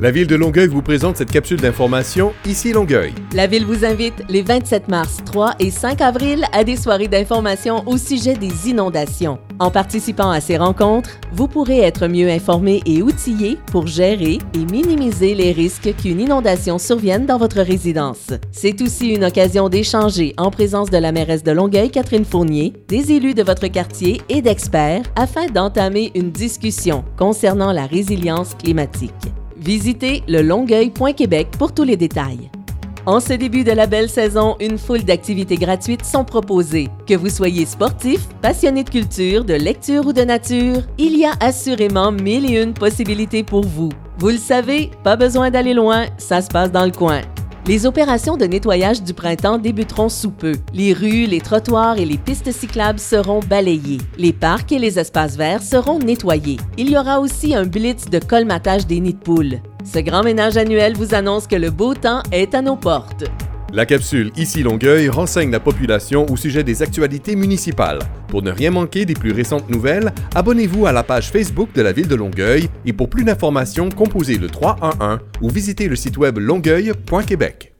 La ville de Longueuil vous présente cette capsule d'information Ici Longueuil. La ville vous invite les 27 mars, 3 et 5 avril à des soirées d'information au sujet des inondations. En participant à ces rencontres, vous pourrez être mieux informé et outillé pour gérer et minimiser les risques qu'une inondation survienne dans votre résidence. C'est aussi une occasion d'échanger en présence de la mairesse de Longueuil, Catherine Fournier, des élus de votre quartier et d'experts afin d'entamer une discussion concernant la résilience climatique. Visitez le longueuil.québec pour tous les détails. En ce début de la belle saison, une foule d'activités gratuites sont proposées. Que vous soyez sportif, passionné de culture, de lecture ou de nature, il y a assurément mille et une possibilités pour vous. Vous le savez, pas besoin d'aller loin, ça se passe dans le coin. Les opérations de nettoyage du printemps débuteront sous peu. Les rues, les trottoirs et les pistes cyclables seront balayés. Les parcs et les espaces verts seront nettoyés. Il y aura aussi un blitz de colmatage des nids de poules. Ce grand ménage annuel vous annonce que le beau temps est à nos portes. La capsule Ici Longueuil renseigne la population au sujet des actualités municipales. Pour ne rien manquer des plus récentes nouvelles, abonnez-vous à la page Facebook de la ville de Longueuil et pour plus d'informations, composez le 311 ou visitez le site web longueuil.québec.